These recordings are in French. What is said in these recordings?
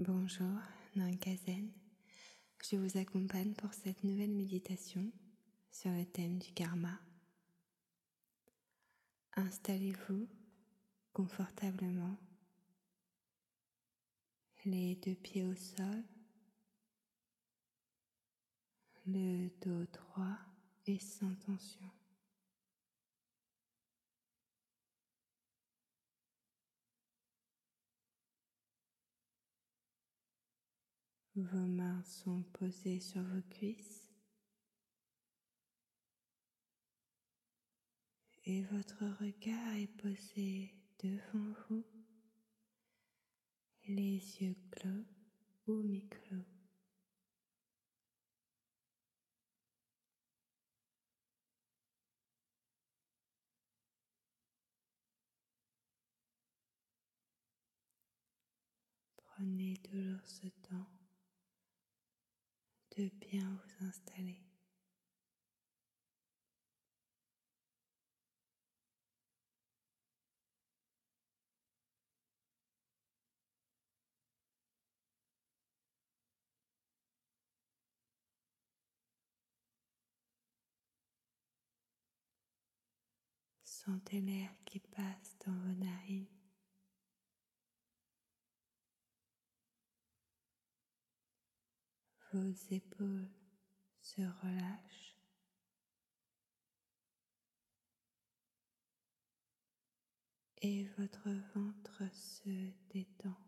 Bonjour, Nankazen. Je vous accompagne pour cette nouvelle méditation sur le thème du karma. Installez-vous confortablement, les deux pieds au sol, le dos droit et sans tension. Vos mains sont posées sur vos cuisses et votre regard est posé devant vous, les yeux clos ou mi-clos. Prenez toujours ce temps de bien vous installer. Sentez l'air qui passe dans vos narines. Vos épaules se relâchent. Et votre ventre se détend.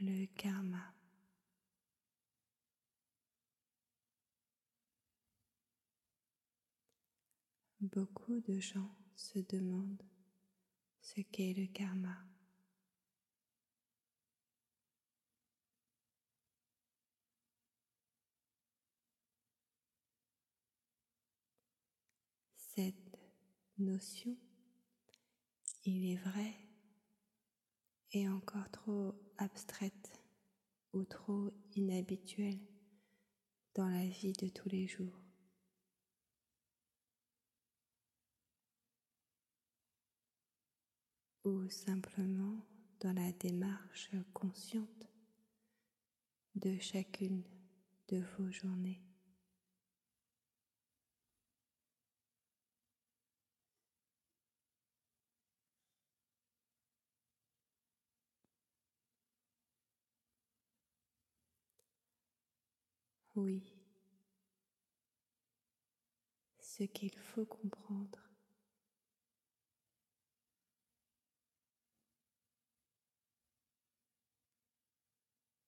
Le karma. Beaucoup de gens se demandent ce qu'est le karma. Cette notion, il est vrai, encore trop abstraite ou trop inhabituelle dans la vie de tous les jours. ou simplement dans la démarche consciente de chacune de vos journées. Oui, ce qu'il faut comprendre,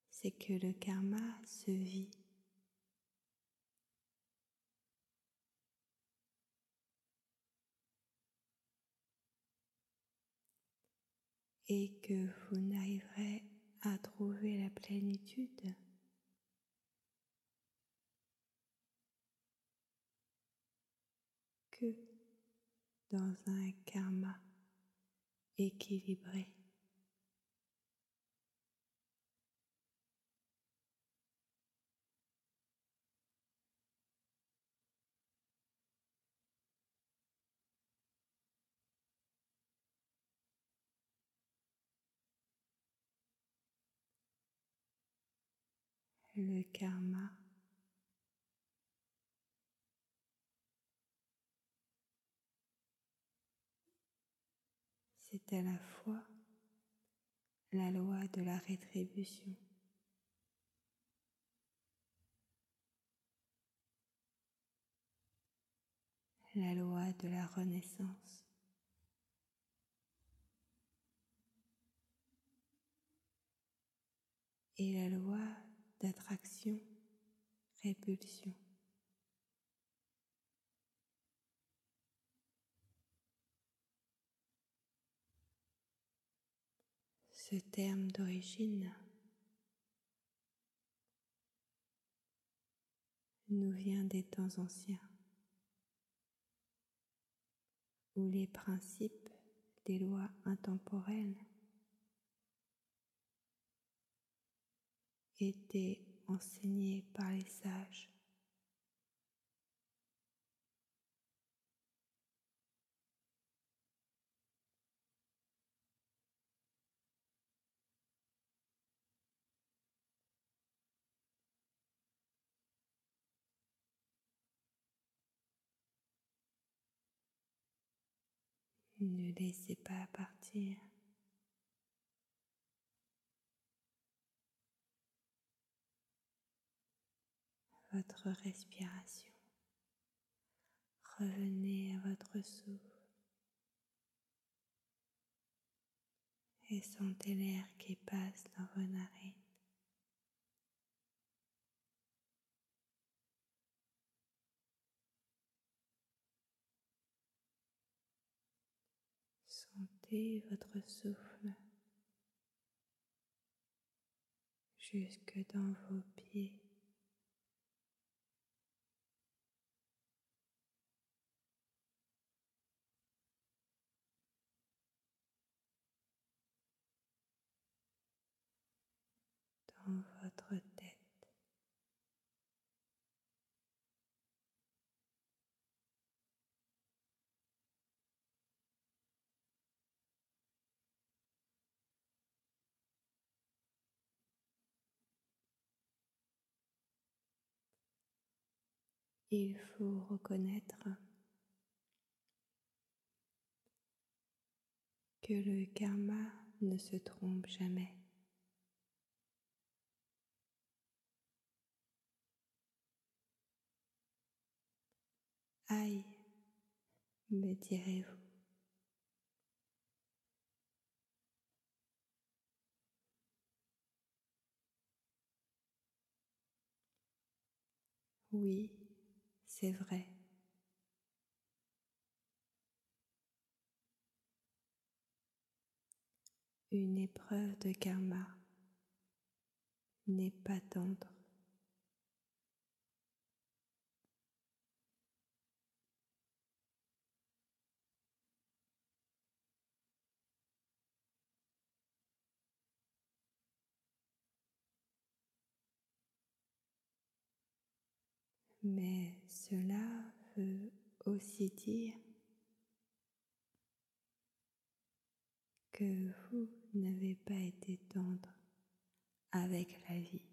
c'est que le karma se vit. Et que vous n'arriverez à trouver la plénitude que dans un karma équilibré. Le karma c'est à la fois la loi de la rétribution. la loi de la renaissance. Et la loi d'attraction-répulsion. Ce terme d'origine nous vient des temps anciens, où les principes des lois intemporelles étaient enseignés par les sages. Ne laissez pas partir. votre respiration. Revenez à votre souffle et sentez l'air qui passe dans vos narines. Votre souffle jusque dans vos pieds. dans votre Il faut reconnaître que le karma ne se trompe jamais. Aïe, me direz-vous. Oui, c'est vrai. Une épreuve de karma n'est pas tendre. Mais cela veut aussi dire que vous n'avez pas été tendre avec la vie.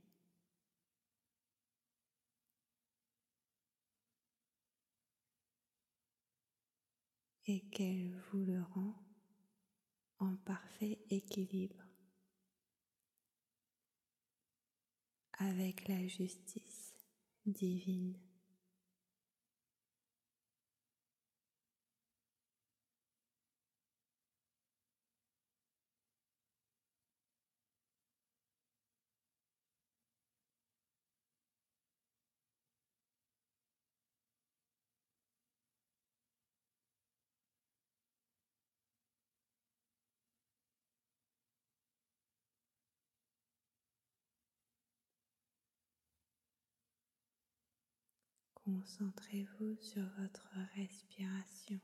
et qu'elle vous le rend en parfait équilibre avec la justice divine. Concentrez-vous sur votre respiration.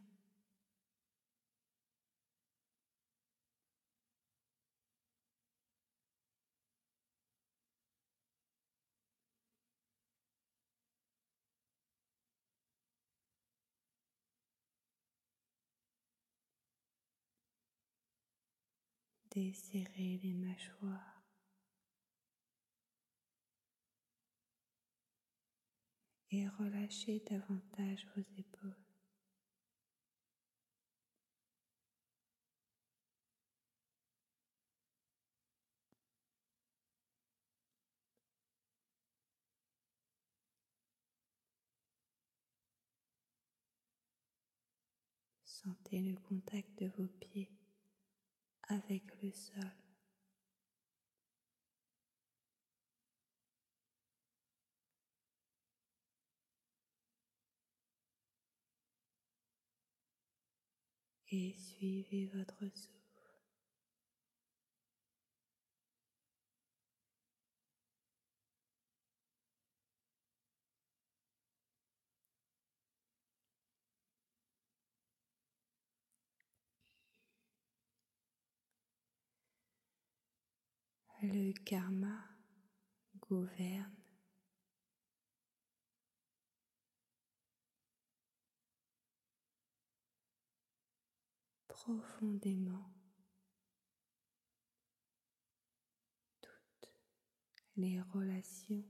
Desserrez les mâchoires. Et relâchez davantage vos épaules. Sentez le contact de vos pieds avec le sol. et suivez votre souffle. Le karma gouverne profondément toutes les relations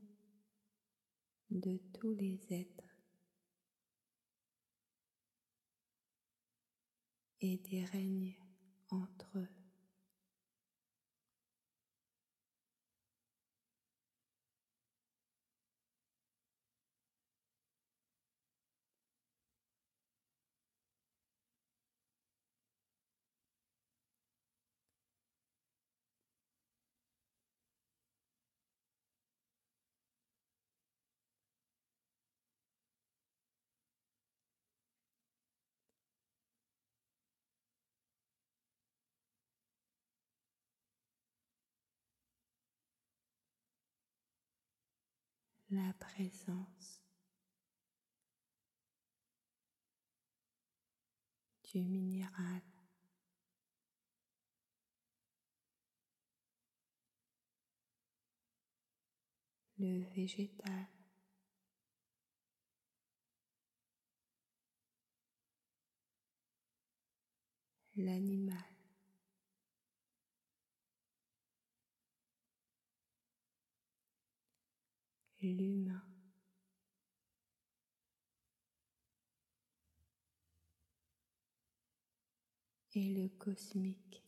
de tous les êtres et des règnes entre eux. La présence du minéral. le végétal, l'animal. L'humain. et le cosmique.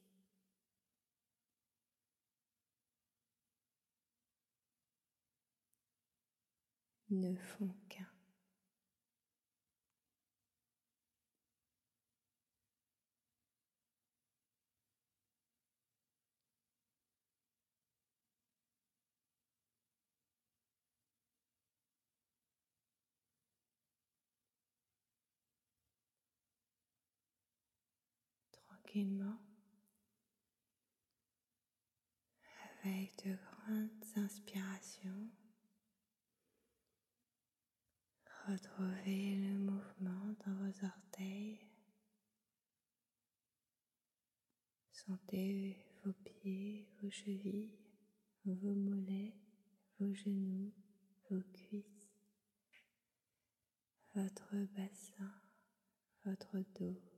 ne font qu'un. Avec de grandes inspirations. Retrouvez le mouvement dans vos orteils. Sentez vos pieds, vos chevilles, vos mollets, vos genoux, vos cuisses, votre bassin, votre dos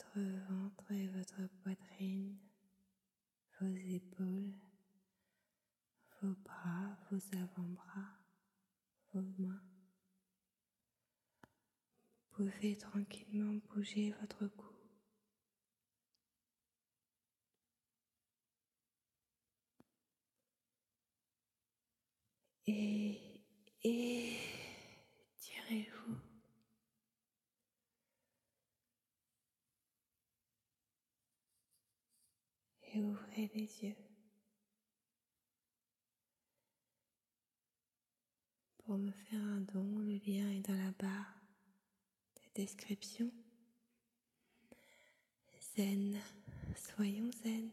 votre ventre et votre poitrine, vos épaules, vos bras, vos avant-bras, vos mains. Vous pouvez tranquillement bouger votre cou. Et, et ouvrez les yeux. Pour me faire un don, le lien est dans la barre de description. Zen, soyons zen.